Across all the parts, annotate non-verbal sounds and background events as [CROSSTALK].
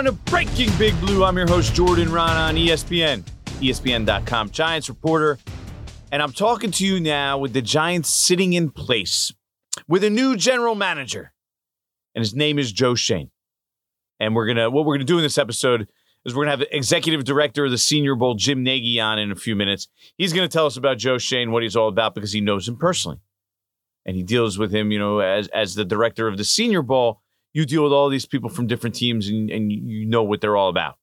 Everyone, to Breaking Big Blue. I'm your host, Jordan Raanan ESPN, ESPN.com, Giants reporter. And I'm talking to you now with the Giants sitting in place with a new general manager. And his name is Joe Schoen. And we're going to, what we're going to do in this episode is we're going to have the executive director of the Senior Bowl, Jim Nagy, on in a few minutes. He's going to tell us about Joe Schoen, what he's all about, because he knows him personally. And he deals with him, you know, as, as the director of the Senior Bowl you deal with all these people from different teams and, and you know what they're all about.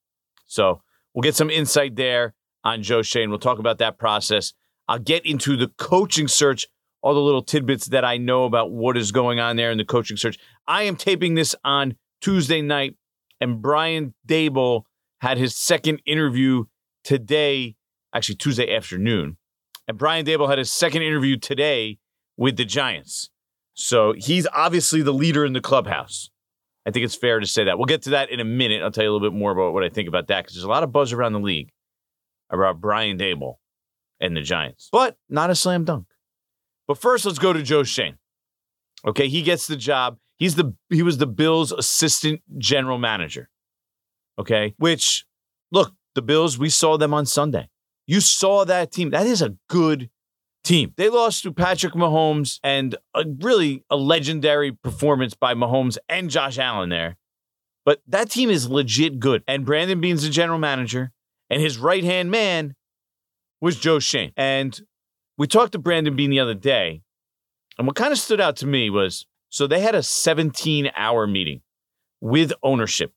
So we'll get some insight there on Joe Schoen. We'll talk about that process. I'll get into the coaching search, all the little tidbits that I know about what is going on there in the coaching search. I am taping this on Tuesday night, and Brian Daboll had his second interview today, actually Tuesday afternoon. And Brian Daboll had his second interview today with the Giants. So he's obviously the leader in the clubhouse. I think it's fair to say that. We'll get to that in a minute. I'll tell you a little bit more about what I think about that because there's a lot of buzz around the league about Brian Daboll and the Giants, but not a slam dunk. But first, let's go to Joe Schoen. Okay, he gets the job. He's the he was the Bills' assistant general manager. Okay, which look, the Bills, we saw them on Sunday. You saw that team. That is a good team. They lost to Patrick Mahomes and a, really a legendary performance by Mahomes and Josh Allen there. But that team is legit good. And Brandon Beane's the general manager, and his right hand man was Joe Schoen. And we talked to Brandon Beane the other day, and what kind of stood out to me was so they had a 17 hour meeting with ownership.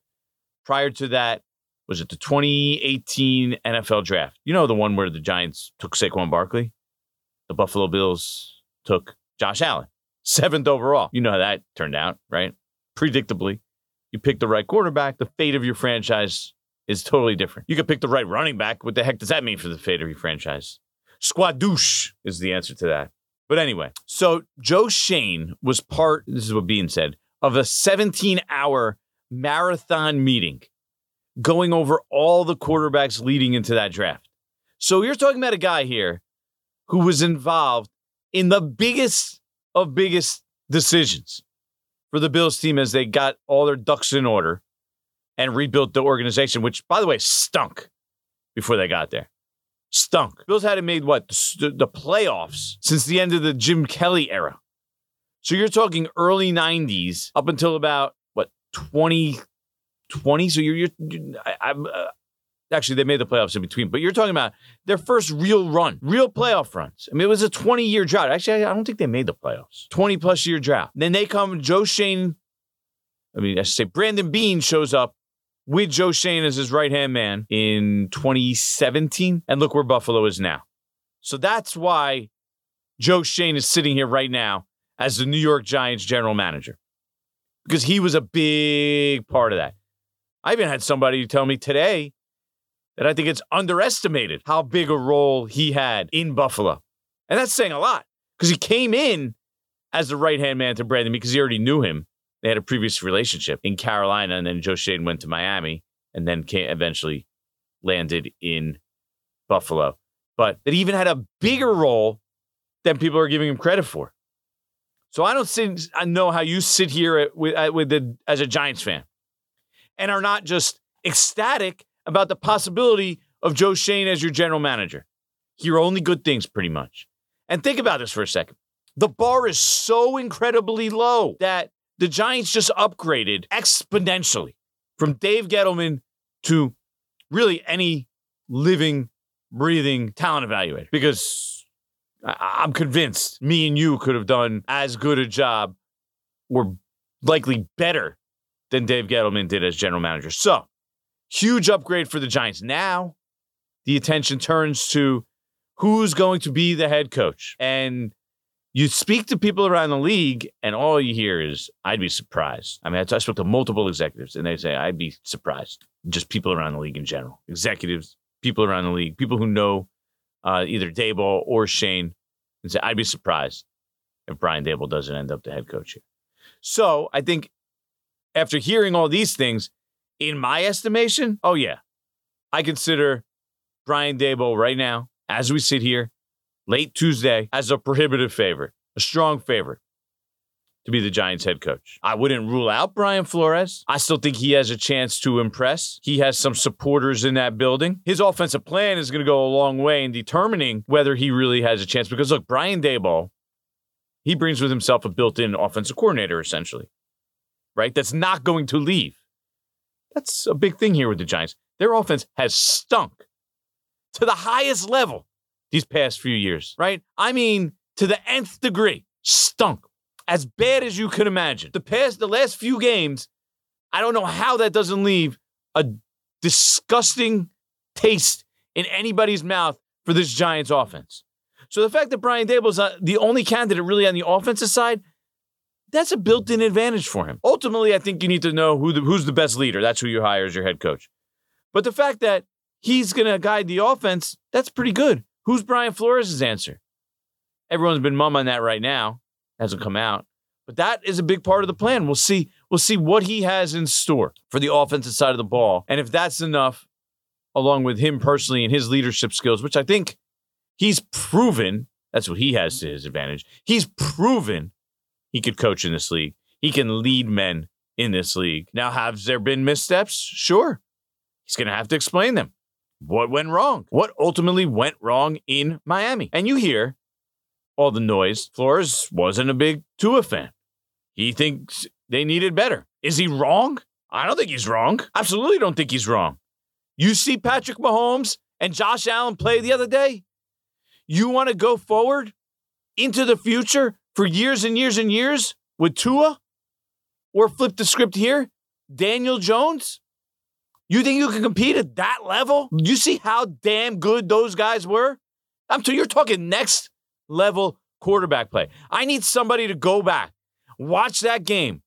Prior to that, was it the 2018 NFL draft? You know, the one where the Giants took Saquon Barkley? The Buffalo Bills took Josh Allen, seventh overall. You know how that turned out, right? Predictably, you pick the right quarterback, the fate of your franchise is totally different. You could pick the right running back. What the heck does that mean for the fate of your franchise? Squadouche is the answer to that. But anyway, so Joe Schoen was part, this is what Beane said, of a 17 hour marathon meeting going over all the quarterbacks leading into that draft. So you're talking about a guy here who was involved in the biggest of biggest decisions for the Bills team as they got all their ducks in order and rebuilt the organization, which, by the way, stunk before they got there. Stunk. Bills hadn't made what? The, playoffs since the end of the Jim Kelly era. So you're talking early 90s up until about, what, 2020? So you're, you're I, uh, Actually, they made the playoffs in between, but you're talking about their first real run, real playoff runs. I mean, it was a 20 year drought. Actually, I don't think they made the playoffs. 20 plus year drought. Then they come, Joe Schoen. I mean, I should say Brandon Beane shows up with Joe Schoen as his right hand man in 2017. And look where Buffalo is now. So that's why Joe Schoen is sitting here right now as the New York Giants general manager because he was a big part of that. I even had somebody tell me today that I think it's underestimated how big a role he had in Buffalo. And that's saying a lot because he came in as the right hand man to Brandon because he already knew him. They had a previous relationship in Carolina, and then Joe Schoen went to Miami and then came, eventually landed in Buffalo. But that even had a bigger role than people are giving him credit for. So I don't sit, I know how you sit here at, with, at, with the, as a Giants fan and are not just ecstatic about the possibility of Joe Schoen as your general manager. Hear only good things, pretty much. And think about this for a second. The bar is so incredibly low that the Giants just upgraded exponentially from Dave Gettleman to really any living, breathing talent evaluator. Because I'm convinced me and you could have done as good a job or likely better than Dave Gettleman did as general manager. So Huge upgrade for the Giants. Now the attention turns to who's going to be the head coach. And you speak to people around the league, and all you hear is, I'd be surprised. I mean, I spoke to multiple executives, and they say, I'd be surprised. Just people around the league in general, executives, people around the league, people who know uh, either Daboll or Schoen, and say, I'd be surprised if Brian Daboll doesn't end up the head coach here. So I think after hearing all these things, in my estimation, oh, yeah, I consider Brian Daboll right now, as we sit here, late Tuesday as a prohibitive favorite, a strong favorite to be the Giants head coach. I wouldn't rule out Brian Flores. I still think he has a chance to impress. He has some supporters in that building. His offensive plan is going to go a long way in determining whether he really has a chance. Because look, Brian Daboll, he brings with himself a built-in offensive coordinator, essentially, right? That's not going to leave. That's a big thing here with the Giants. Their offense has stunk to the highest level these past few years, right? I mean, to the nth degree, stunk as bad as you could imagine. The past, the last few games, I don't know how that doesn't leave a disgusting taste in anybody's mouth for this Giants offense. So the fact that Brian Daboll's uh, the only candidate really on the offensive side, that's a built-in advantage for him. Ultimately, I think you need to know who the, who's the best leader. That's who you hire as your head coach. But the fact that he's going to guide the offense, that's pretty good. Who's Brian Flores' answer? Everyone's been mum on that right now. Hasn't come out. But that is a big part of the plan. We'll see. We'll see what he has in store for the offensive side of the ball. And if that's enough, along with him personally and his leadership skills, which I think he's proven that's what he has to his advantage. He's proven he could coach in this league. He can lead men in this league. Now, have there been missteps? Sure. He's going to have to explain them. What went wrong? What ultimately went wrong in Miami? And you hear all the noise. Flores wasn't a big Tua fan. He thinks they needed better. Is he wrong? I don't think he's wrong. Absolutely don't think he's wrong. You see Patrick Mahomes and Josh Allen play the other day? You want to go forward into the future for years and years and years with Tua? Or flip the script here? Daniel Jones? You think you can compete at that level? You see how damn good those guys were? I'm t- you're talking next level quarterback play. I need somebody to go back, watch that game,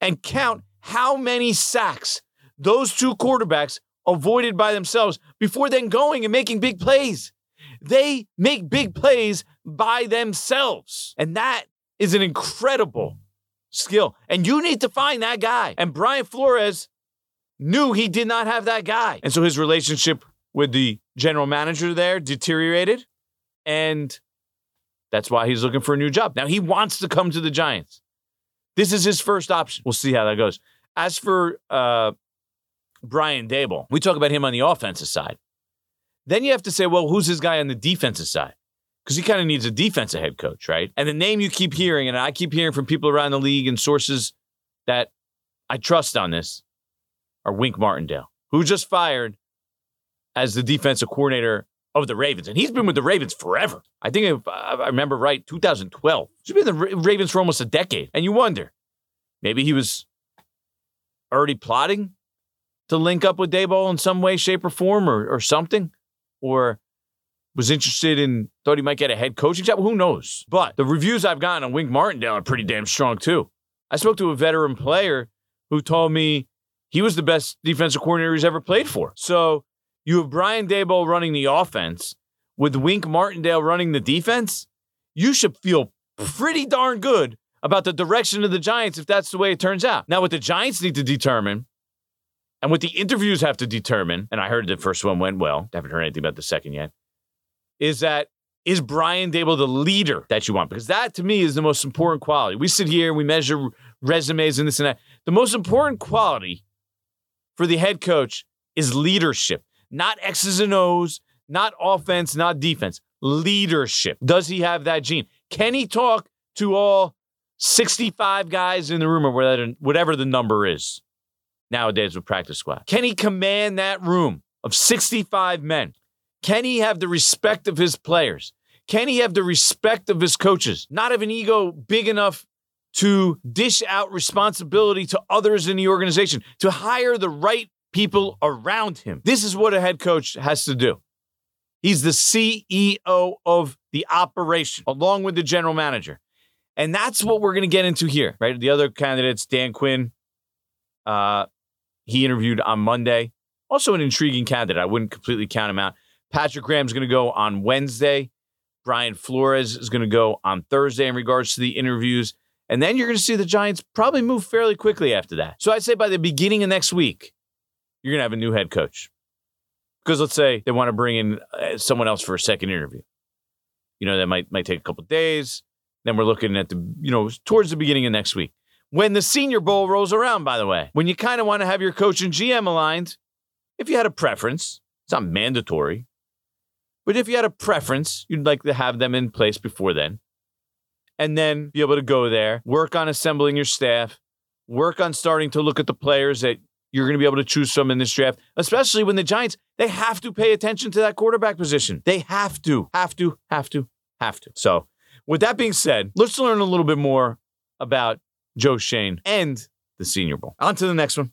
and count how many sacks those two quarterbacks avoided by themselves before then going and making big plays. They make big plays by themselves. And that is an incredible skill. And you need to find that guy. And Brian Flores knew he did not have that guy. And so his relationship with the general manager there deteriorated. And that's why he's looking for a new job. Now he wants to come to the Giants. This is his first option. We'll see how that goes. As for uh, Brian Daboll, we talk about him on the offensive side. Then you have to say, well, who's his guy on the defensive side? Because he kind of needs a defensive head coach, right? And the name you keep hearing, and I keep hearing from people around the league and sources that I trust on this, are Wink Martindale, who just fired as the defensive coordinator of the Ravens. And he's been with the Ravens forever. I think if uh, I remember right, 2012. He's been the Ravens for almost a decade. And you wonder, maybe he was already plotting to link up with Daboll in some way, shape, or form, or, or something, or was interested in thought he might get a head coaching job. Who knows? But the reviews I've gotten on Wink Martindale are pretty damn strong too. I spoke to a veteran player who told me he was the best defensive coordinator he's ever played for. So you have Brian Daboll running the offense with Wink Martindale running the defense. You should feel pretty darn good about the direction of the Giants if that's the way it turns out. Now, what the Giants need to determine and what the interviews have to determine, and I heard the first one went well, haven't heard anything about the second yet, is that is Brian Daboll the leader that you want? Because that to me is the most important quality. We sit here and we measure resumes and this and that. The most important quality for the head coach is leadership, not X's and O's, not offense, not defense. Leadership. Does he have that gene? Can he talk to all 65 guys in the room or whatever the number is nowadays with practice squad? Can he command that room of 65 men? Can he have the respect of his players? Can he have the respect of his coaches? Not have an ego big enough to dish out responsibility to others in the organization, to hire the right people around him. This is what a head coach has to do. He's the CEO of the operation, along with the general manager. And that's what we're going to get into here, right? The other candidates, Dan Quinn, uh, he interviewed on Monday. Also, an intriguing candidate. I wouldn't completely count him out. Patrick Graham's going to go on Wednesday. Brian Flores is going to go on Thursday in regards to the interviews. And then you're going to see the Giants probably move fairly quickly after that. So I'd say by the beginning of next week, you're going to have a new head coach. Because let's say they want to bring in uh, someone else for a second interview. You know, that might might take a couple days. Then we're looking at the, you know, towards the beginning of next week. When the Senior Bowl rolls around, by the way, when you kind of want to have your coach and GM aligned, if you had a preference, it's not mandatory, but if you had a preference, you'd like to have them in place before then. And then be able to go there, work on assembling your staff, work on starting to look at the players that you're going to be able to choose from in this draft, especially when the Giants, they have to pay attention to that quarterback position. They have to, have to, have to, have to. So, with that being said, let's learn a little bit more about Joe Schoen and the Senior Bowl. On to the next one.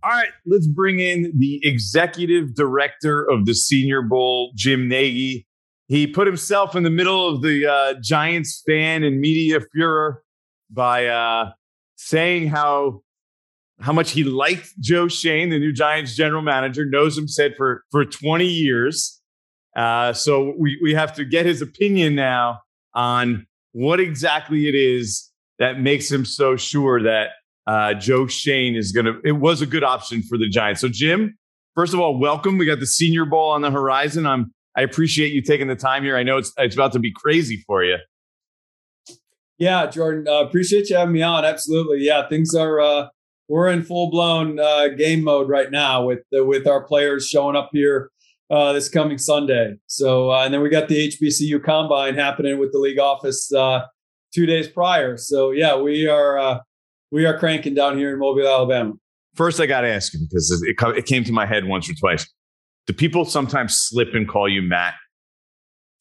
All right, let's bring in the executive director of the Senior Bowl, Jim Nagy. He put himself in the middle of the uh, Giants fan and media furor by uh, saying how how much he liked Joe Schoen, the new Giants general manager, knows him said for for 20 years. Uh, so we we have to get his opinion now on what exactly it is that makes him so sure that uh, Joe Schoen is going to. It was a good option for the Giants. So Jim, first of all, welcome. We got the Senior Bowl on the horizon. I'm I appreciate you taking the time here. I know it's it's about to be crazy for you. Yeah, Jordan, uh, appreciate you having me on. Absolutely. Yeah, things are uh, we're in full blown uh, game mode right now with the, with our players showing up here uh, this coming Sunday. So uh, and then we got the HBCU combine happening with the league office uh, two days prior. So yeah, we are we are cranking down here in Mobile, Alabama. First, I got to ask you because it, it came to my head once or twice. Do people sometimes slip and call you Matt?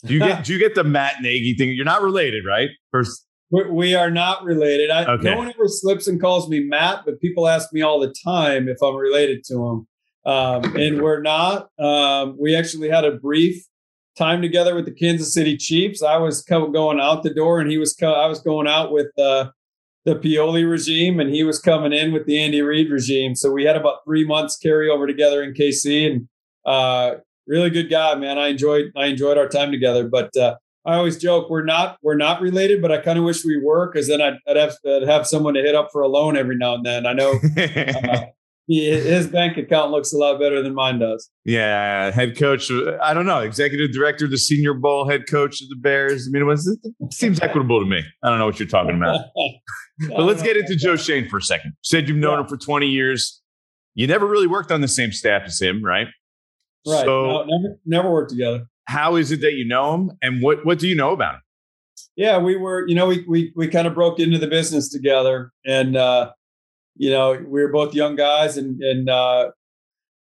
Do you get [LAUGHS] do you get the Matt Nagy thing? You're not related, right? First, we are not related. I, okay. No one ever slips and calls me Matt, but people ask me all the time if I'm related to him. Um, and we're not. Um, we actually had a brief time together with the Kansas City Chiefs. I was going out the door, and he was. Co- I was going out with uh, the Pioli regime, and he was coming in with the Andy Reid regime. So we had about three months carryover together in KC, and uh, really good guy, man. I enjoyed. I enjoyed our time together, but. Uh, I always joke we're not we're not related, but I kind of wish we were because then I'd, I'd, have I'd have someone to hit up for a loan every now and then. I know [LAUGHS] uh, he, his bank account looks a lot better than mine does. Yeah, head coach. I don't know, executive director, the Senior Bowl head coach of the Bears. I mean, it, was, it seems equitable to me. I don't know what you're talking about. [LAUGHS] but let's get into Joe Schoen for a second. You said you've known yeah. him for 20 years. You never really worked on the same staff as him, right? Right. So, no, never, never worked together how is it that you know him and what what do you know about him? Yeah, we were, you know, we we we kind of broke into the business together and uh you know, we were both young guys and and uh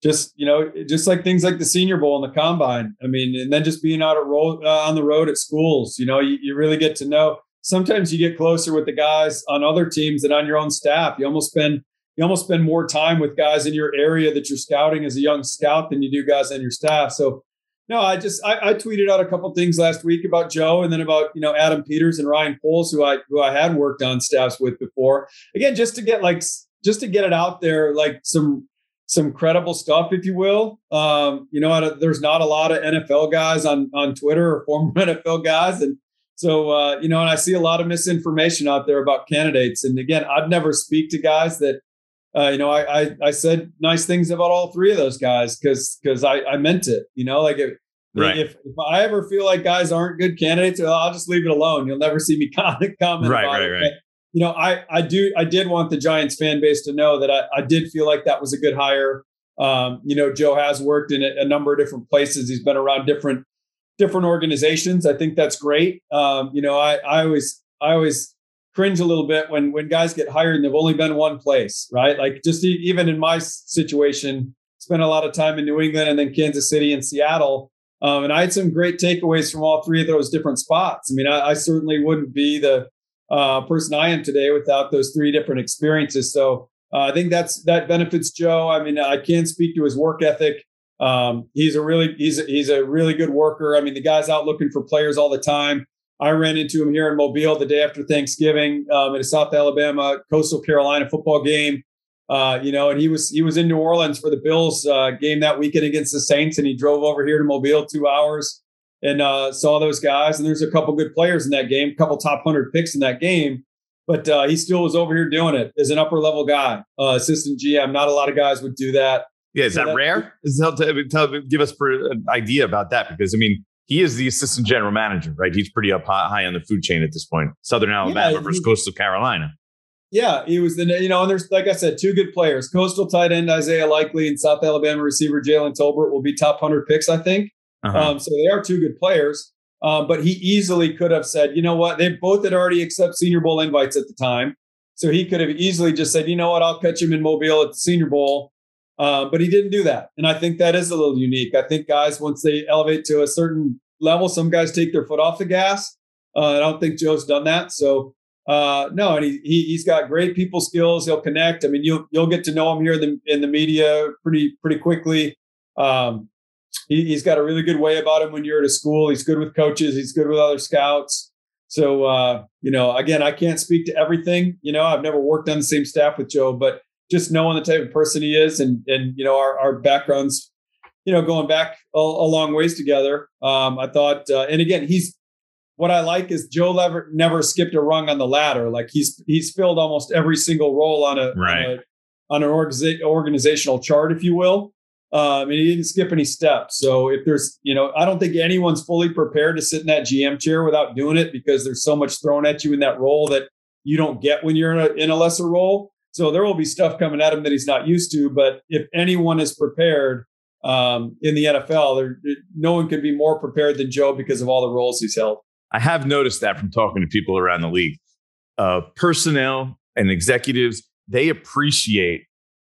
just you know just like things like the senior bowl and the combine i mean and then just being out at road, uh, on the road at schools you know you, you really get to know sometimes you get closer with the guys on other teams than on your own staff you almost spend you almost spend more time with guys in your area that you're scouting as a young scout than you do guys on your staff so no, I just I, I, tweeted out a couple things last week about Joe and then about you know Adam Peters and Ryan Poles who I who I had worked on staffs with before. Again, just to get like just to get it out there, like some some credible stuff, if you will. Um, you know, there's not a lot of NFL guys on on Twitter or former [LAUGHS] NFL guys, and so uh, you know, and I see a lot of misinformation out there about candidates. And again, I'd never speak to guys that uh, you know, I, I, I said nice things about all three of those guys because because I, I meant it. You know, like if, right. if if I ever feel like guys aren't good candidates, I'll just leave it alone. You'll never see me [LAUGHS] comment right, right, it. Right. But, you know, I I do I did want the Giants fan base to know that I, I did feel like that was a good hire. Um, you know, Joe has worked in a, a, number of different places. He's been around different different organizations. I think that's great. Um, you know, I, I always I always cringe a little bit when when guys get hired and they've only been one place, right? Like just even in my situation, spent a lot of time in New England and then Kansas City and Seattle. Um, and I had some great takeaways from all three of those different spots. I mean, I, I certainly wouldn't be the uh, person I am today without those three different experiences. So uh, I think that's that benefits Joe. I mean, I can't speak to his work ethic. Um, he's a really he's a, he's a really good worker. I mean, the guy's out looking for players all the time. I ran into him here in Mobile the day after Thanksgiving um, at a South Alabama Coastal Carolina football game. Uh, you know, and he was he was in New Orleans for the Bills uh, game that weekend against the Saints, and he drove over here to Mobile two hours and uh, saw those guys. And there's a couple good players in that game, a couple top hundred picks in that game. But uh, he still was over here doing it as an upper level guy, uh, assistant GM. Not a lot of guys would do that. Yeah, is so that, that, rare? Is tell, tell, give us an idea about that because I mean he is the assistant general manager, right? He's pretty up high, on the food chain at this point. Southern Alabama yeah, versus he, Coastal Carolina. Yeah, he was the you know, and there's like I said, two good players. Coastal tight end Isaiah Likely and South Alabama receiver Jalen Tolbert will be top hundred picks, I think. Uh-huh. Um, so they are two good players. Um, but he easily could have said, you know what? They both had already accepted Senior Bowl invites at the time. So he could have easily just said, you know what? I'll catch him in Mobile at the Senior Bowl. Uh, but he didn't do that. And I think that is a little unique. I think guys, once they elevate to a certain level, some guys take their foot off the gas. Uh, I don't think Joe's done that. So uh, no, and he, he has got great people skills. He'll connect. I mean, you'll you'll get to know him here in the in the media pretty pretty quickly. Um, he, has got a really good way about him when you're at a school. He's good with coaches. He's good with other scouts. So, uh, you know, again, I can't speak to everything. You know, I've never worked on the same staff with Joe, but just knowing the type of person he is and, and you know, our, our backgrounds, you know, going back a, a long ways together. Um, I thought, uh, and again, he's, what I like is Joe never, never skipped a rung on the ladder. Like he's, he's filled almost every single role on a, right. on, a on an organiza- organizational chart, if you will. Um, and he didn't skip any steps. So if there's, you know, I don't think anyone's fully prepared to sit in that GM chair without doing it because there's so much thrown at you in that role that you don't get when you're in a, in a lesser role. So there will be stuff coming at him that he's not used to. But if anyone is prepared um, in the NFL, there, no one could be more prepared than Joe because of all the roles he's held. I have noticed that from talking to people around the league. Uh, personnel and executives, they appreciate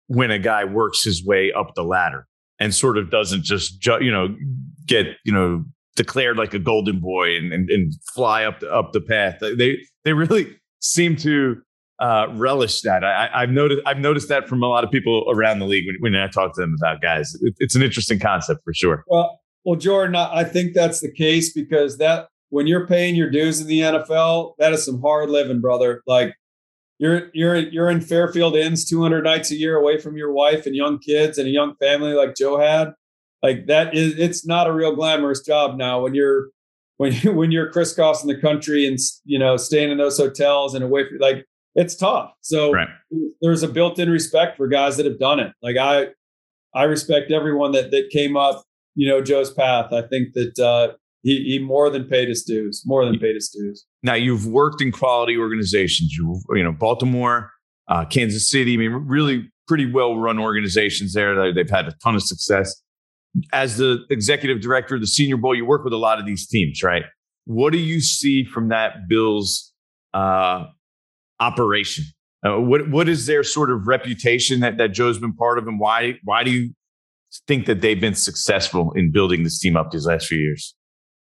when a guy works his way up the ladder and sort of doesn't just ju- you know get you know declared like a golden boy and, and, and fly up the, up the path. They they really seem to uh, relish that. I, have noticed I've noticed that from a lot of people around the league when, when I talk to them about guys. It, it's an interesting concept for sure. Well, well, Jordan, I think that's the case because that when you're paying your dues in the NFL, that is some hard living, brother. Like you're you're you're in Fairfield Inns 200 nights a year away from your wife and young kids and a young family like Joe had. Like that is it's not a real glamorous job now when you're when you [LAUGHS] when you're crisscrossing the country and you know staying in those hotels and away from like it's tough. So right. there's a built-in respect for guys that have done it. Like I I respect everyone that that came up, you know, Joe's path. I think that uh, he, he more than paid his dues, more than paid his dues. Now you've worked in quality organizations. You you know Baltimore, uh, Kansas City. I mean, really pretty well run organizations there. They've had a ton of success. As the executive director of the Senior Bowl, you work with a lot of these teams, right? What do you see from that Bills uh, operation? Uh, what what is their sort of reputation that that Joe's been part of, and why why do you think that they've been successful in building this team up these last few years?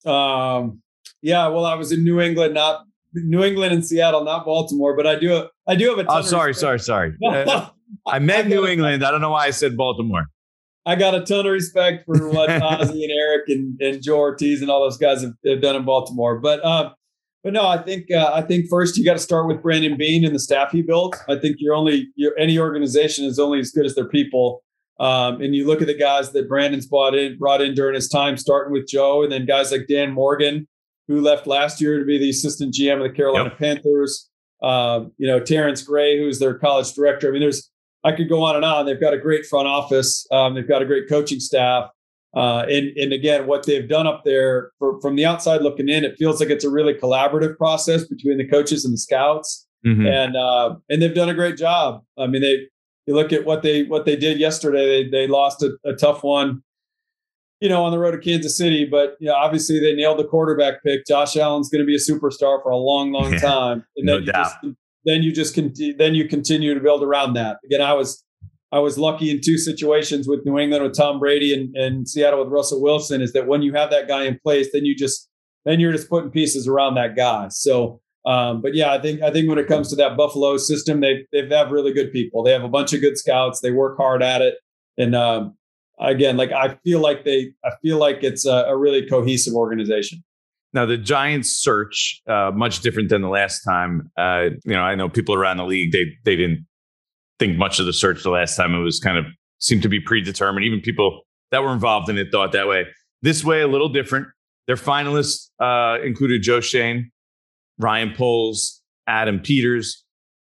Um, yeah, well, I was in New England, not New England and Seattle, not Baltimore, but I do I do have a. oh, sorry, sorry, sorry. [LAUGHS] Uh, I meant I New England. I don't know why I said Baltimore. I got a ton of respect for what [LAUGHS] Ozzie and Eric and, and Joe Hortiz and all those guys have, have done in Baltimore. But uh, but no, I think uh, I think first you got to start with Brandon Beane and the staff he built. I think you're only you're, any organization is only as good as their people. Um, and you look at the guys that Brandon's brought in, brought in during his time, starting with Joe, and then guys like Dan Morgan, who left last year to be the assistant GM of the Carolina yep. Panthers. Um, you know, Terrence Gray, who's their college director. I mean, there's I could go on and on. They've got a great front office. Um, they've got a great coaching staff. Uh, and, and again, what they've done up there for, from the outside looking in, it feels like it's a really collaborative process between the coaches and the scouts. Mm-hmm. And uh, and they've done a great job. I mean, they you look at what they what they did yesterday. They they lost a, a tough one, you know, on the road to Kansas City. But you know, obviously they nailed the quarterback pick. Josh Allen's going to be a superstar for a long, long yeah, [LAUGHS] time. And no doubt. Just, then you just continue. Then you continue to build around that. Again, I was I was lucky in two situations with New England with Tom Brady and, and Seattle with Russell Wilson. Is that when you have that guy in place, then you just then you're just putting pieces around that guy. So um, but yeah, I think I think when it comes to that Buffalo system, they they have really good people. They have a bunch of good scouts. They work hard at it, and um, again, like I feel like they, I feel like it's a, a really cohesive organization. Now the Giants search uh, much different than the last time. Uh, you know, I know people around the league they they didn't think much of the search the last time. It was kind of seemed to be predetermined. Even people that were involved in it thought that way. This way, a little different. Their finalists uh, included Joe Schoen, Ryan Poles, Adam Peters.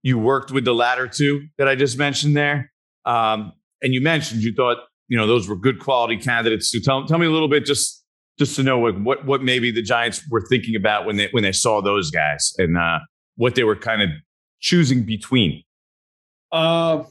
You worked with the latter two that I just mentioned there. Um, and you mentioned you thought, you know, those were good quality candidates. So tell, tell me a little bit just just to know what, what what maybe the Giants were thinking about when they when they saw those guys and uh, what they were kind of choosing between. Uh,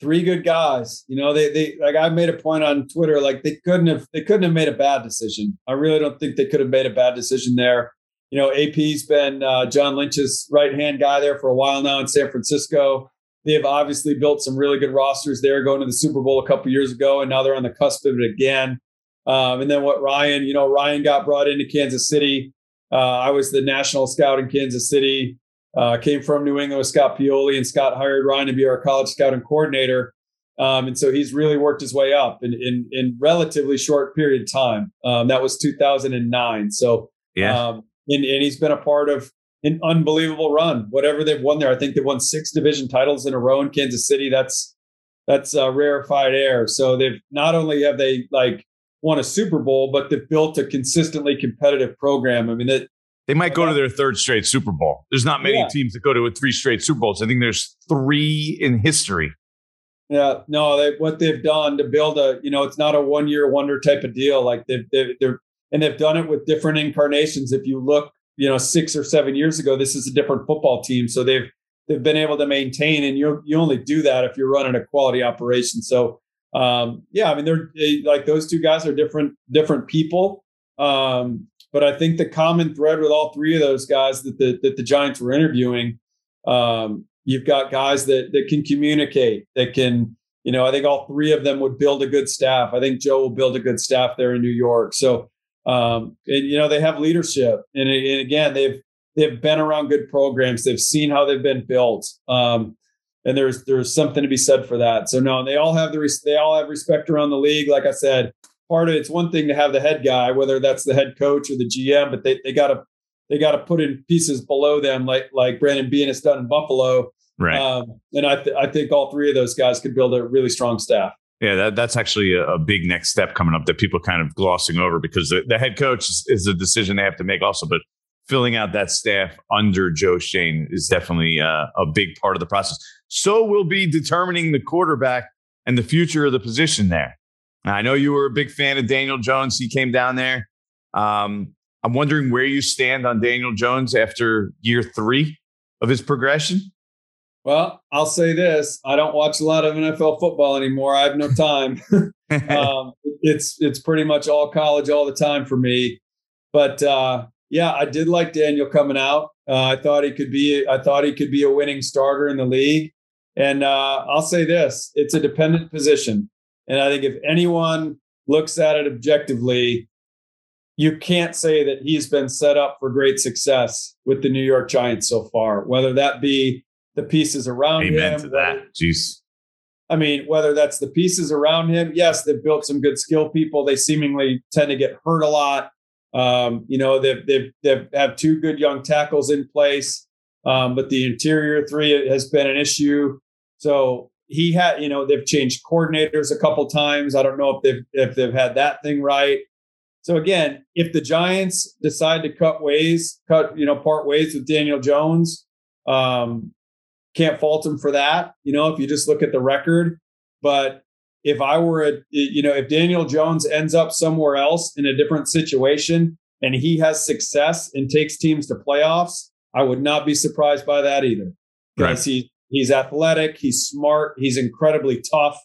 three good guys. You know, they they like I made a point on Twitter, like they couldn't have they couldn't have made a bad decision. I really don't think they could have made a bad decision there you know, AP's been uh, John Lynch's right hand guy there for a while now in San Francisco. They have obviously built some really good rosters there, going to the Super Bowl a couple years ago, and now they're on the cusp of it again. Um, and then what Ryan, you know, Ryan got brought into Kansas City. Uh, I was the national scout in Kansas City. Uh, came from New England with Scott Pioli, and Scott hired Ryan to be our college scouting coordinator. Um, and so he's really worked his way up in in, in relatively short period of time. Um, that was 2009. So yeah. Um, and, and he's been a part of an unbelievable run. Whatever they've won there, I think they've won six division titles in a row in Kansas City. That's that's uh, rarefied air. So they've not only have they like won a Super Bowl, but they've built a consistently competitive program. I mean, it, they might go to their third straight Super Bowl. There's not many yeah. teams that go to a three straight Super Bowls. I think there's three in history. Yeah, no, they, what they've done to build a, you know, it's not a one year wonder type of deal. Like they've, they've, they're and they've done it with different incarnations. If you look, you know, six or seven years ago, this is a different football team. So they've they've been able to maintain, and you you only do that if you're running a quality operation. So um, yeah, I mean, they're they, like those two guys are different different people. Um, but I think the common thread with all three of those guys that the that the Giants were interviewing, um, you've got guys that that can communicate, that can you know, I think all three of them would build a good staff. I think Joe will build a good staff there in New York. So um, and you know they have leadership, and, and, again they've they've been around good programs. They've seen how they've been built, um, and there's there's something to be said for that. So no, they all have the res- they all have respect around the league. Like I said, part of it's one thing to have the head guy, whether that's the head coach or the GM, but they they got to they got to put in pieces below them, like like Brandon Beane has done in Buffalo. Right. Um, and I th- I think all three of those guys could build a really strong staff. Yeah, that, that's actually a, a, big next step coming up that people kind of glossing over because the, the head coach is, is, a decision they have to make also. But filling out that staff under Joe Schoen is definitely uh, a big part of the process. So we'll be determining the quarterback and the future of the position there. I know you were a big fan of Daniel Jones. He came down there. Um, I'm wondering where you stand on Daniel Jones after year three of his progression. Well, I'll say this: I don't watch a lot of NFL football anymore. I have no time. [LAUGHS] um, it's it's pretty much all college all the time for me. But uh, yeah, I did like Daniel coming out. Uh, I thought he could be. I thought he could be a winning starter in the league. And uh, I'll say this: it's a dependent position, and I think if anyone looks at it objectively, you can't say that he's been set up for great success with the New York Giants so far. Whether that be the pieces around him. Amen him. to that. Jeez. I mean, whether that's the pieces around him, yes, they've built some good skill people. They seemingly tend to get hurt a lot. Um, you know, they've they've they've have two good young tackles in place, um, but the interior three has been an issue. So he had, you know, they've changed coordinators a couple times. I don't know if they've if they've had that thing right. So again, if the Giants decide to cut ways, cut you know, part ways with Daniel Jones, um, can't fault him for that. You know, if you just look at the record. But if I were a, you know, if Daniel Jones ends up somewhere else in a different situation and he has success and takes teams to playoffs, I would not be surprised by that either. Because right. he he's athletic, he's smart, he's incredibly tough.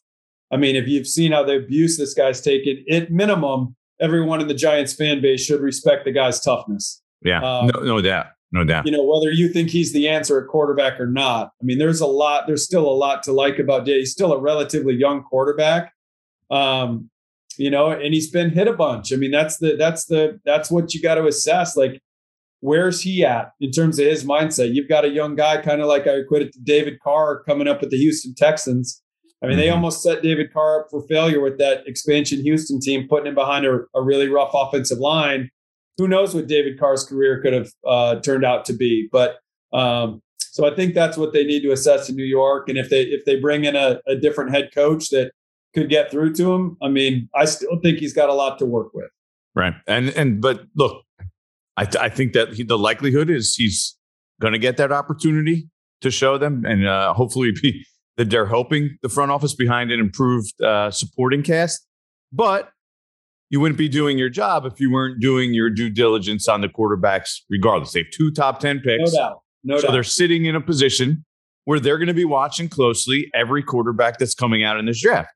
I mean, if you've seen how the abuse this guy's taken, at minimum, everyone in the Giants fan base should respect the guy's toughness. Yeah, um, no, no doubt, no doubt. You know, whether you think he's the answer at quarterback or not. I mean, there's a lot. There's still a lot to like about Day. He's still a relatively young quarterback. Um, you know, and he's been hit a bunch. I mean, that's the that's the that's what you got to assess. Like, where's he at in terms of his mindset? You've got a young guy, kind of like I equated to David Carr coming up with the Houston Texans. I mean, mm-hmm. they almost set David Carr up for failure with that expansion Houston team, putting him behind a, a really rough offensive line. Who knows what David Carr's career could have uh, turned out to be? But um, so I think that's what they need to assess in New York. And if they if they bring in a, a different head coach that could get through to him, I mean, I still think he's got a lot to work with. Right. And and but look, I th- I think that he, the likelihood is he's going to get that opportunity to show them, and uh, hopefully be that they're hoping the front office behind an improved uh, supporting cast. But you wouldn't be doing your job if you weren't doing your due diligence on the quarterbacks, regardless. They have two top 10 picks. No doubt. No so doubt. they're sitting in a position where they're going to be watching closely every quarterback that's coming out in this draft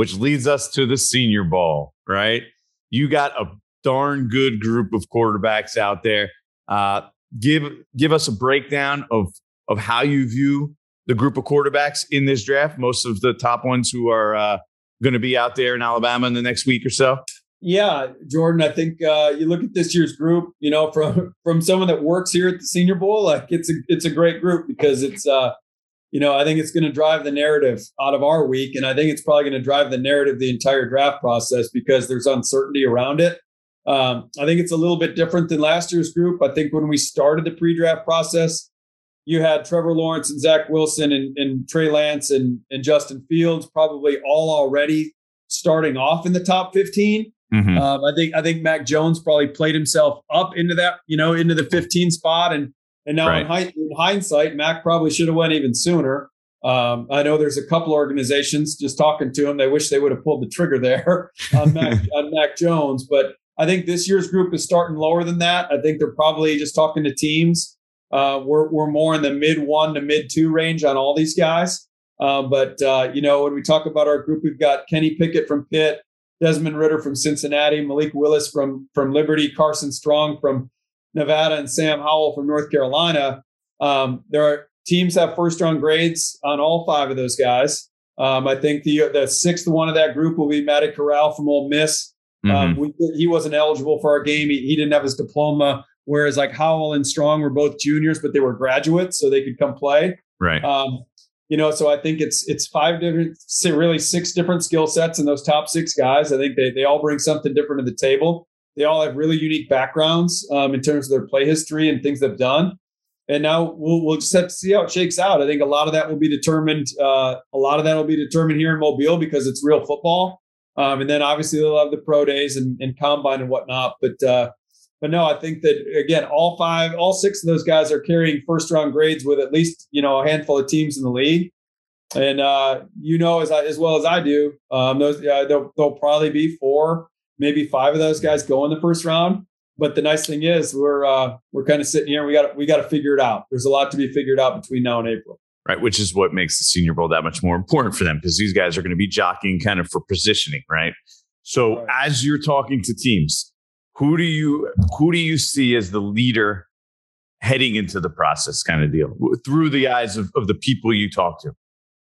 which leads us to the Senior Bowl, right? You got a darn good group of quarterbacks out there. Uh, give give us a breakdown of of how you view the group of quarterbacks in this draft. Most of the top ones who are uh, going to be out there in Alabama in the next week or so. Yeah, Jordan. I think uh, you look at this year's group. You know, from [LAUGHS] from someone that works here at the Senior Bowl, like it's a it's a great group because it's uh, you know, I think it's going to drive the narrative out of our week. And I think it's probably going to drive the narrative the entire draft process because there's uncertainty around it. Um, I think it's a little bit different than last year's group. I think when we started the pre draft process, you had Trevor Lawrence and Zach Wilson and, and Trey Lance and, and Justin Fields probably all already starting off in the top 15. Mm-hmm. Um, I think I think Mac Jones probably played himself up into that, you know, into the 15 spot and and now right. in, in, hindsight, Mac probably should have went even sooner. Um, I know there's a couple organizations just talking to him. They wish they would have pulled the trigger there [LAUGHS] on Mac, [LAUGHS] on Mac Jones, but I think this year's group is starting lower than that. I think they're probably just talking to teams. Uh, we're we're more in the mid one to mid two range on all these guys. Uh, but uh, you know, when we talk about our group, we've got Kenny Pickett from Pitt, Desmond Ridder from Cincinnati, Malik Willis from from Liberty, Carson Strong from Nevada and Sam Howell from North Carolina. Um, there are teams have first round grades on all five of those guys. Um, I think the the sixth one of that group will be Matty Corral from Ole Miss. Um, mm-hmm. Um, we, he wasn't eligible for our game. He, he, didn't have his diploma. Whereas like Howell and Strong were both juniors, but they were graduates, so they could come play. Right. Um, you know, so I think it's it's five different, really six different skill sets in those top six guys. I think they they all bring something different to the table. They all have really unique backgrounds um, in terms of their play history and things they've done. And now we'll, we'll just have to see how it shakes out. I think a lot of that will be determined. Uh, a lot of that will be determined here in Mobile because it's real football. Um, and then obviously they'll have the pro days and, and combine and whatnot. But uh, but no, I think that again, all five, all six of those guys are carrying first round grades with at least you know a handful of teams in the league. And uh, you know as I, as well as I do, um, those uh, there'll, there'll probably be four maybe five of those guys go in the first round. But the nice thing is we're uh, we're kind of sitting here. we got we got to figure it out. There's a lot to be figured out between now and April. Right, which is what makes the Senior Bowl that much more important for them because these guys are going to be jockeying kind of for positioning, right? So right. as you're talking to teams, who do you who do you see as the leader heading into the process, kind of deal through the eyes of, of the people you talk to?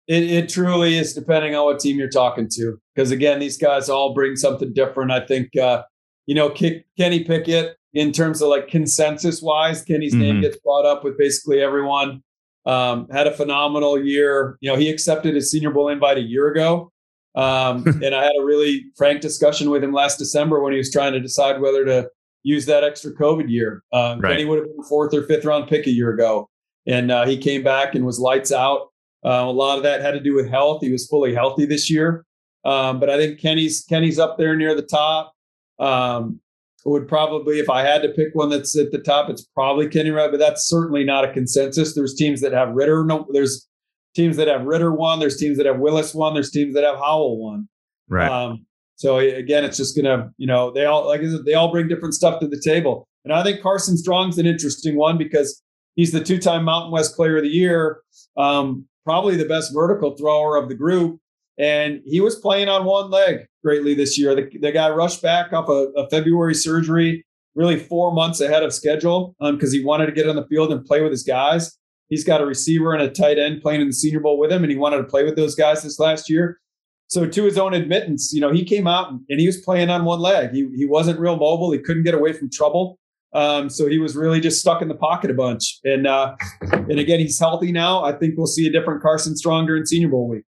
It, it truly is depending on what team you're talking to. Because again, these guys all bring something different. I think, uh, you know, Kenny Pickett, in terms of like consensus wise, Kenny's mm-hmm. name gets brought up with basically everyone. Um, had a phenomenal year. You know, he accepted his Senior Bowl invite a year ago. Um, [LAUGHS] and I had a really frank discussion with him last December when he was trying to decide whether to use that extra COVID year. Um, right. Kenny would have been fourth or fifth round pick a year ago. And uh, he came back and was lights out. Uh, a lot of that had to do with health. He was fully healthy this year, um, but I think Kenny's Kenny's up there near the top. Um, would probably, if I had to pick one that's at the top, it's probably Kenny Wright, but that's certainly not a consensus. There's teams that have Ridder. No, there's teams that have Ridder one. There's teams that have Willis one. There's teams that have Howell one. Right. Um, so again, it's just gonna, you know, they all like I said, they all bring different stuff to the table. And I think Carson Strong's an interesting one because he's the two-time Mountain West Player of the Year. Um, probably the best vertical thrower of the group. And he was playing on one leg greatly this year. The, the guy rushed back off a, a February surgery, really four months ahead of schedule because um, he wanted to get on the field and play with his guys. He's got a receiver and a tight end playing in the Senior Bowl with him, and he wanted to play with those guys this last year. So, to his own admittance, you know, he came out and he was playing on one leg. He he wasn't real mobile. He couldn't get away from trouble. Um, so he was really just stuck in the pocket a bunch. And uh, and again, he's healthy now. I think we'll see a different Carson Strong during Senior Bowl week.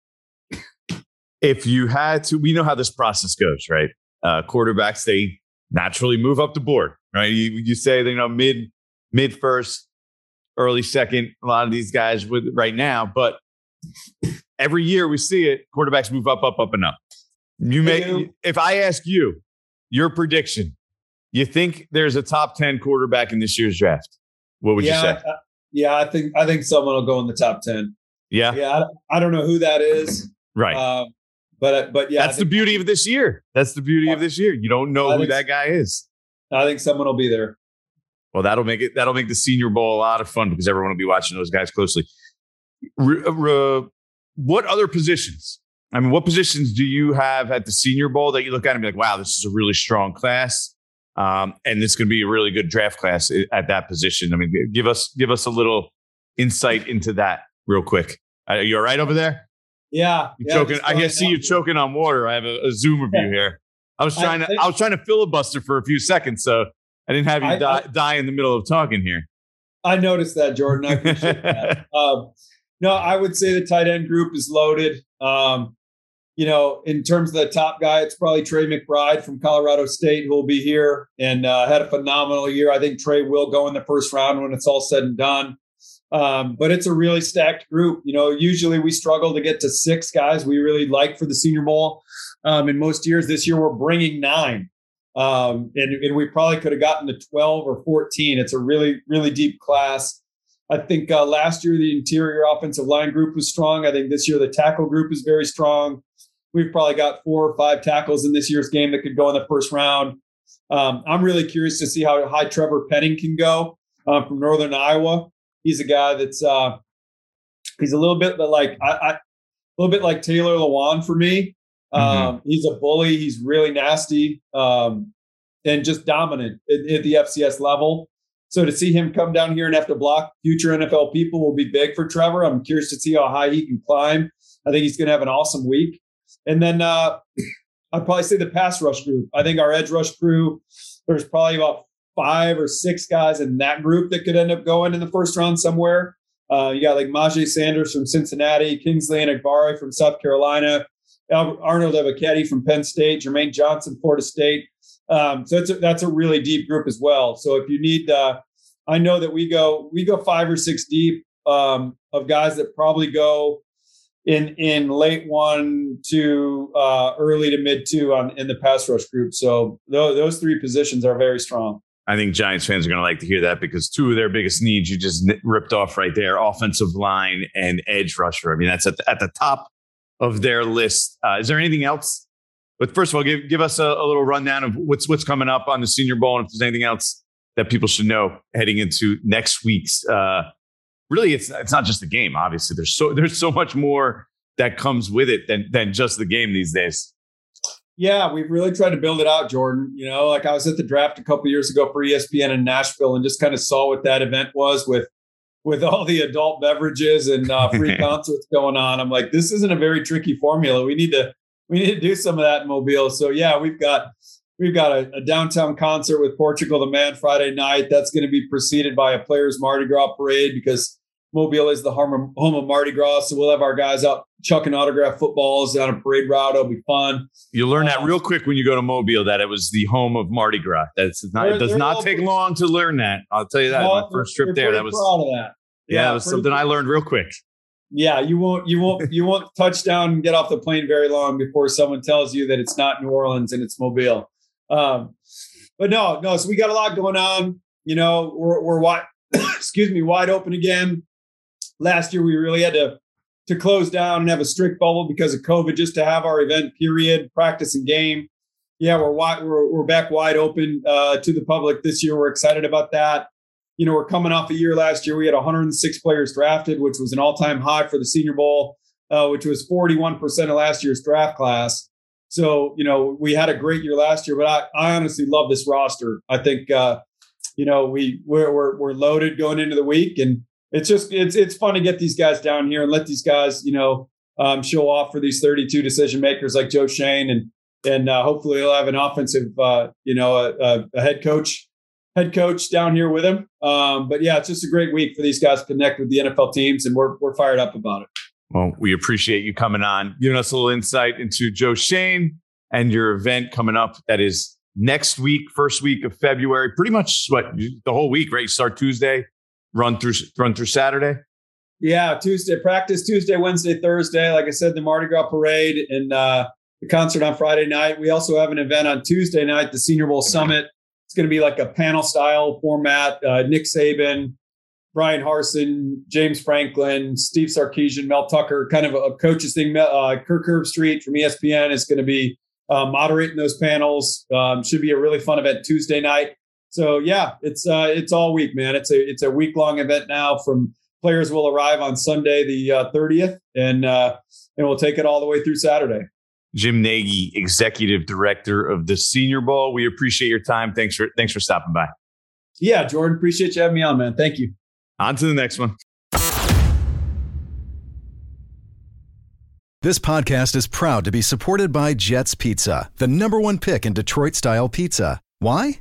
If you had to, we know how this process goes, right? Uh, quarterbacks they naturally move up the board, right? You, you say you know mid mid first, early second. A lot of these guys with right now, but every year we see it. Quarterbacks move up, up, up, and up. You may, if I ask you your prediction you think there's a top 10 quarterback in this year's draft? What would yeah, you say? Uh, yeah, I think I think someone will go in the top 10. Yeah. Yeah, I, I don't know who that is. Right. Um, but uh, but yeah, that's the beauty of this year. That's the beauty of this year. You don't know I who that guy is. I think someone will be there. Well, that'll make it that'll make the Senior Bowl a lot of fun because everyone will be watching those guys closely. what other positions? I mean, what positions do you have at the Senior Bowl that you look at and be like, "Wow, this is a really strong class"? Um, and it's going to be a really good draft class at that position. I mean, give us give us a little insight into that real quick. Are you all right over there? Yeah, yeah, choking. I can see you choking on water. I have a, a Zoom view here. I was trying I to I was trying to filibuster for a few seconds, so I didn't have you I, die, I, die in the middle of talking here. I noticed that, Jordan. I appreciate that. [LAUGHS] Um, no, I would say the tight end group is loaded. Um, you know, in terms of the top guy, it's probably Trey McBride from Colorado State who will be here and uh, had a phenomenal year. I think Trey will go in the first round when it's all said and done. Um, but it's a really stacked group. You know, usually we struggle to get to six guys we really like for the Senior Bowl. Um, in most years, this year we're bringing nine, um, and, and we probably could have gotten to twelve or fourteen. It's a really, really deep class. I think uh, last year the interior offensive line group was strong. I think this year the tackle group is very strong. We've probably got four or five tackles in this year's game that could go in the first round. Um, I'm really curious to see how high Trevor Penning can go uh, from Northern Iowa. He's a guy that's uh, he's a little bit like I, I, a little bit like Taylor Lewan for me. Mm-hmm. Um, he's a bully. He's really nasty um, and just dominant at, at, the FCS level. So to see him come down here and have to block future NFL people will be big for Trevor. I'm curious to see how high he can climb. I think he's going to have an awesome week. And then uh, [CLEARS THROAT] I'd probably say the pass rush group. I think our edge rush crew, there's probably about five or six guys in that group that could end up going in the first round somewhere. Uh, you got like Myjai Sanders from Cincinnati, Kingsley Enagbare from South Carolina, Albert, Arnold Ebiketie from Penn State, Jermaine Johnson, Florida State. Um, so a, that's a really deep group as well. So if you need, uh, I know that we go we go five or six deep um, of guys that probably go in in late one to uh, early to mid two on in the pass rush group. So th- those three positions are very strong. I think Giants fans are going to like to hear that because two of their biggest needs you just ripped off right there: offensive line and edge rusher. I mean, that's at the, at the top of their list. Uh, is there anything else? But first of all, give give us a, a little rundown of what's what's coming up on the Senior Bowl, and if there's anything else that people should know heading into next week's uh, really it's it's not just the game. Obviously, there's so there's so much more that comes with it than than just the game these days. Yeah, we've really tried to build it out, Jordan. You know, like I was at the draft a couple years ago for ESPN in Nashville and just kind of saw what that event was with with all the adult beverages and uh, [LAUGHS] free concerts going on. I'm like, this isn't a very tricky formula. We need to we need to do some of that in Mobile. So yeah, we've got we've got a, a downtown concert with Portugal the Man Friday night. That's going to be preceded by a players Mardi Gras parade because Mobile is the home of, Mardi Gras, so we'll have our guys out chucking autograph footballs down a parade route. It'll be fun. You learn that uh, real quick when you go to Mobile that it was the home of Mardi Gras. That's not. It does not take long to learn that. I'll tell you that. My first trip there, that was proud of that. Yeah, yeah that was something I learned real quick. Yeah, you won't you won't [LAUGHS] you won't touch down and get off the plane very long before someone tells you that it's not New Orleans and it's Mobile. Um, but no, no. So we got a lot going on. You know, we're we're wide, [COUGHS] excuse me, wide open again last year we really had to to close down and have a strict bubble because of COVID, just to have our event period, practice and game. Yeah, we're wide, we're, we're back wide open uh, to the public this year. We're excited about that. you know, we're coming off a year last year. We had 106 players drafted, which was an all time high for the Senior Bowl, uh, which was 41% of last year's draft class. So, you know, we had a great year last year, but I, I honestly love this roster. I think, uh, you know, we we're, we're, we're loaded going into the week, and it's just it's it's fun to get these guys down here and let these guys, you know, um, show off for these 32 decision makers like Joe Schoen and and uh, hopefully he'll have an offensive, uh, you know, a, a, head coach head coach down here with him. Um, but yeah, it's just a great week for these guys to connect with the NFL teams, and we're we're fired up about it. Well, we appreciate you coming on, giving us a little insight into Joe Schoen and your event coming up. That is next week, first week of February. Pretty much what the whole week, right? You start Tuesday, run through run through Saturday. Yeah, Tuesday practice, Tuesday, Wednesday, Thursday. Like I said, the Mardi Gras parade and uh, the concert on Friday night. We also have an event on Tuesday night, the Senior Bowl Summit. It's going to be like a panel style format. Uh, Nick Saban, Bryan Harsin, James Franklin, Steve Sarkisian, Mel Tucker, kind of a, coaches thing. Uh, Kirk Herbstreit from ESPN is going to be uh, moderating those panels. Um, should be a really fun event Tuesday night. So yeah, it's uh, it's all week, man. It's a it's a week long event now. From players will arrive on Sunday the uh, thirtieth, and uh, and we'll take it all the way through Saturday. Jim Nagy, executive director of the Senior Bowl. We appreciate your time. Thanks for thanks for stopping by. Yeah, Jordan, appreciate you having me on, man. Thank you. On to the next one. This podcast is proud to be supported by Jets Pizza, the number one pick in Detroit style pizza. Why?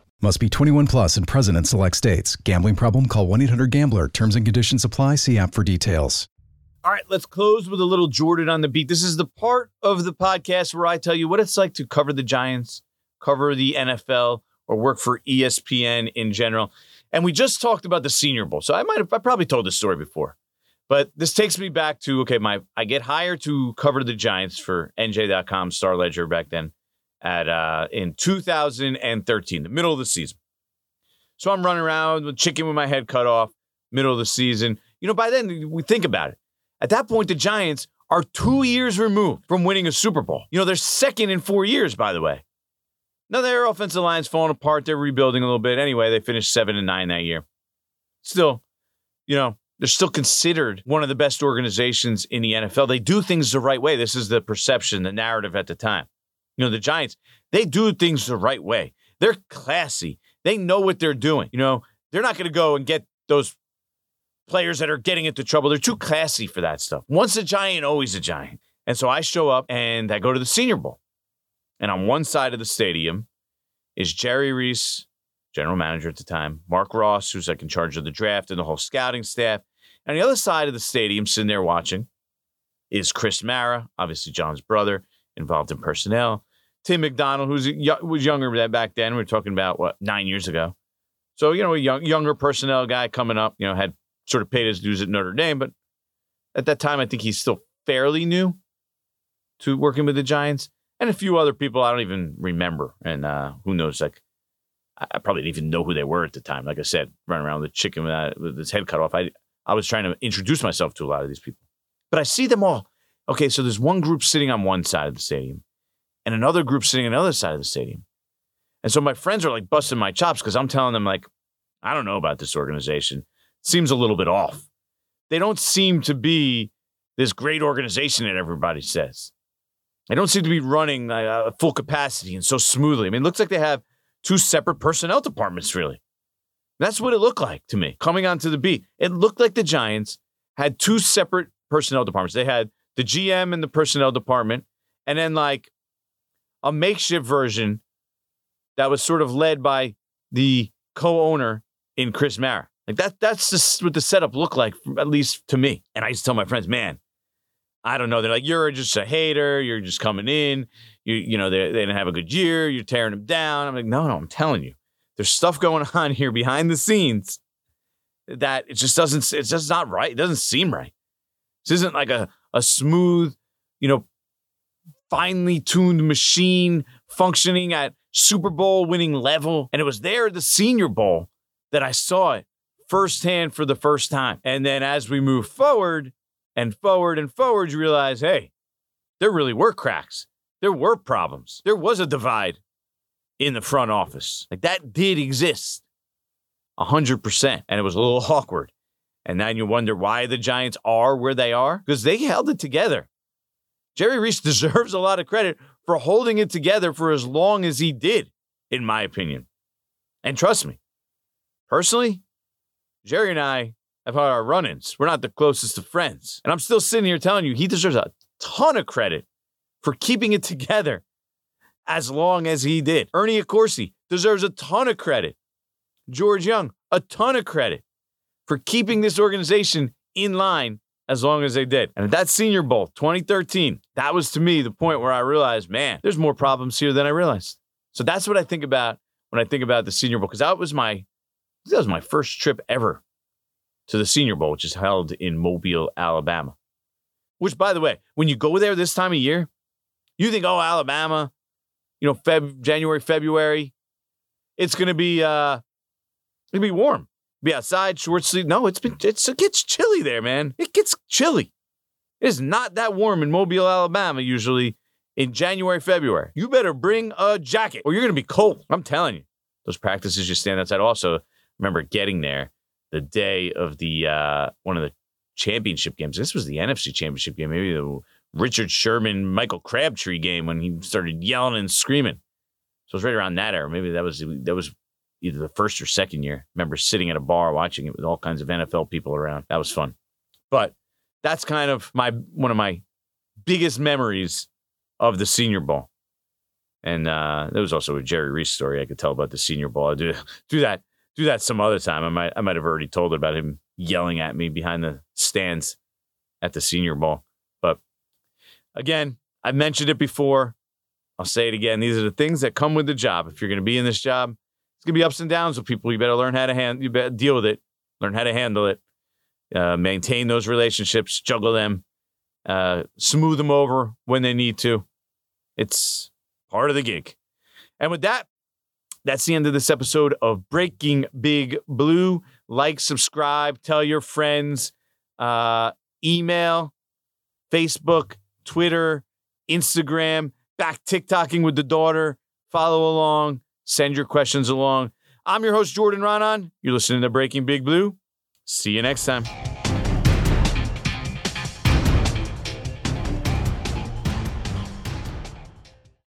Must be 21 plus and present in select states. Gambling problem? Call 1 800 GAMBLER. Terms and conditions apply. See app for details. All right, let's close with a little Jordan on the beat. This is the part of the podcast where I tell you what it's like to cover the Giants, cover the NFL, or work for ESPN in general. And we just talked about the Senior Bowl, so I might have I probably told this story before, but this takes me back to okay, my I get hired to cover the Giants for NJ.com Star Ledger back then at uh, in 2013, the middle of the season. So I'm running around with chicken with my head cut off, middle of the season. You know, by then we think about it. At that point, the Giants are two years removed from winning a Super Bowl. You know, they're second in four years, by the way. Now their offensive line's falling apart. They're rebuilding a little bit. Anyway, they finished seven and nine that year. Still, you know, they're still considered one of the best organizations in the NFL. They do things the right way. This is the perception, the narrative at the time. You know, the Giants, they do things the right way. They're classy. They know what they're doing. You know, they're not going to go and get those players that are getting into trouble. They're too classy for that stuff. Once a giant, always a giant. And so I show up and I go to the Senior Bowl. And on one side of the stadium is Jerry Reese, general manager at the time, Marc Ross, who's like in charge of the draft and the whole scouting staff. And the other side of the stadium, sitting there watching, is Chris Mara, obviously John's brother, involved in personnel. Tim McDonnell, who's was younger back then. We are talking about what nine years ago. So you know, a young, younger personnel guy coming up. You know, had sort of paid his dues at Notre Dame, but at that time, I think he's still fairly new to working with the Giants, and a few other people I don't even remember, and uh, who knows? Like, I probably didn't even know who they were at the time. Like I said, running around with a chicken with, with his head cut off. I I was trying to introduce myself to a lot of these people, but I see them all. Okay, so there's one group sitting on one side of the stadium and another group sitting on the other side of the stadium. And so my friends are like busting my chops because I'm telling them, like, I don't know about this organization. It seems a little bit off. They don't seem to be this great organization that everybody says. They don't seem to be running uh, full capacity and so smoothly. I mean, it looks like they have two separate personnel departments, really. That's what it looked like to me coming onto the beat. It looked like the Giants had two separate personnel departments. They had the GM and the personnel department, and then like a makeshift version that was sort of led by the co-owner in Chris Mara. Like that that's just what the setup looked like, at least to me. And I used to tell my friends, man, I don't know. They're like, you're just a hater. You're just coming in. You, you know, they, they didn't have a good year. You're tearing them down. I'm like, no, no, I'm telling you, there's stuff going [LAUGHS] on here behind the scenes that it just doesn't, it's just not right. It doesn't seem right. This isn't like a, a smooth, you know, finely tuned machine functioning at Super Bowl winning level. And it was there at the Senior Bowl that I saw it firsthand for the first time. And then as we move forward and forward and forward, you realize, hey, there really were cracks. There were problems. There was a divide in the front office. Like that did exist 100%. And it was a little [LAUGHS] awkward. And then you wonder why the Giants are where they are because they held it together. Jerry Reese [LAUGHS] deserves a lot of credit for holding it together for as long as he did, in my opinion. And trust me, personally, Jerry and I have had our run ins. We're not the closest of friends. And I'm still sitting here telling you he deserves a ton of credit for keeping it [LAUGHS] together as long as he did. Ernie Accorsi deserves a ton of credit. George Young, a ton of credit for keeping this organization in line as long as they did. And that Senior Bowl 2013, that was to me the point where I realized, man, there's more problems here than I realized. So that's what I think about when I think about the Senior Bowl because that was my that was my first trip ever to the Senior Bowl, which is held in Mobile, Alabama. Which, by the way, when you go there this time of year, you think, oh, Alabama, you know, Feb, January, February, it's gonna be uh, gonna be warm be outside, short sleeve. No, it's been it's it gets chilly there, man. It gets chilly. It is not that warm in Mobile, Alabama, usually in January, February. You better bring a jacket or you're gonna be cold. I'm telling you. Those practices you stand outside. Also, remember getting there the day of the uh one of the championship games. This was the NFC championship game, maybe the Richard Sherman, Michael Crabtree game when he started yelling and screaming. So it was right around that era. Maybe that was that was either the first or second year. I remember sitting at a bar watching it with all kinds of NFL people around. That was fun. But that's kind of my one of my biggest memories of the Senior Bowl. And uh, there was also a Jerry Reese story I could tell about the Senior Bowl. I do [LAUGHS] do that do that some other time. I might I might have already told it about him yelling at me behind the stands at the Senior Bowl. But again, I've mentioned it before. I'll say it again. These are the things that come with the job. If you're going to be in this job, it's gonna be ups and downs with people. You better learn how to hand. You better deal with it. Learn how to handle it. Uh, maintain those relationships. Juggle them. Uh, smooth them over when they need to. It's part of the gig. And with that, that's the end of this episode of Breaking Big Blue. Like, subscribe, tell your friends, uh, email, Facebook, Twitter, Instagram, back TikToking with the daughter. Follow along. Send your questions along. I'm your host, Jordan Raanan. You're listening to Breaking Big Blue. See you next time.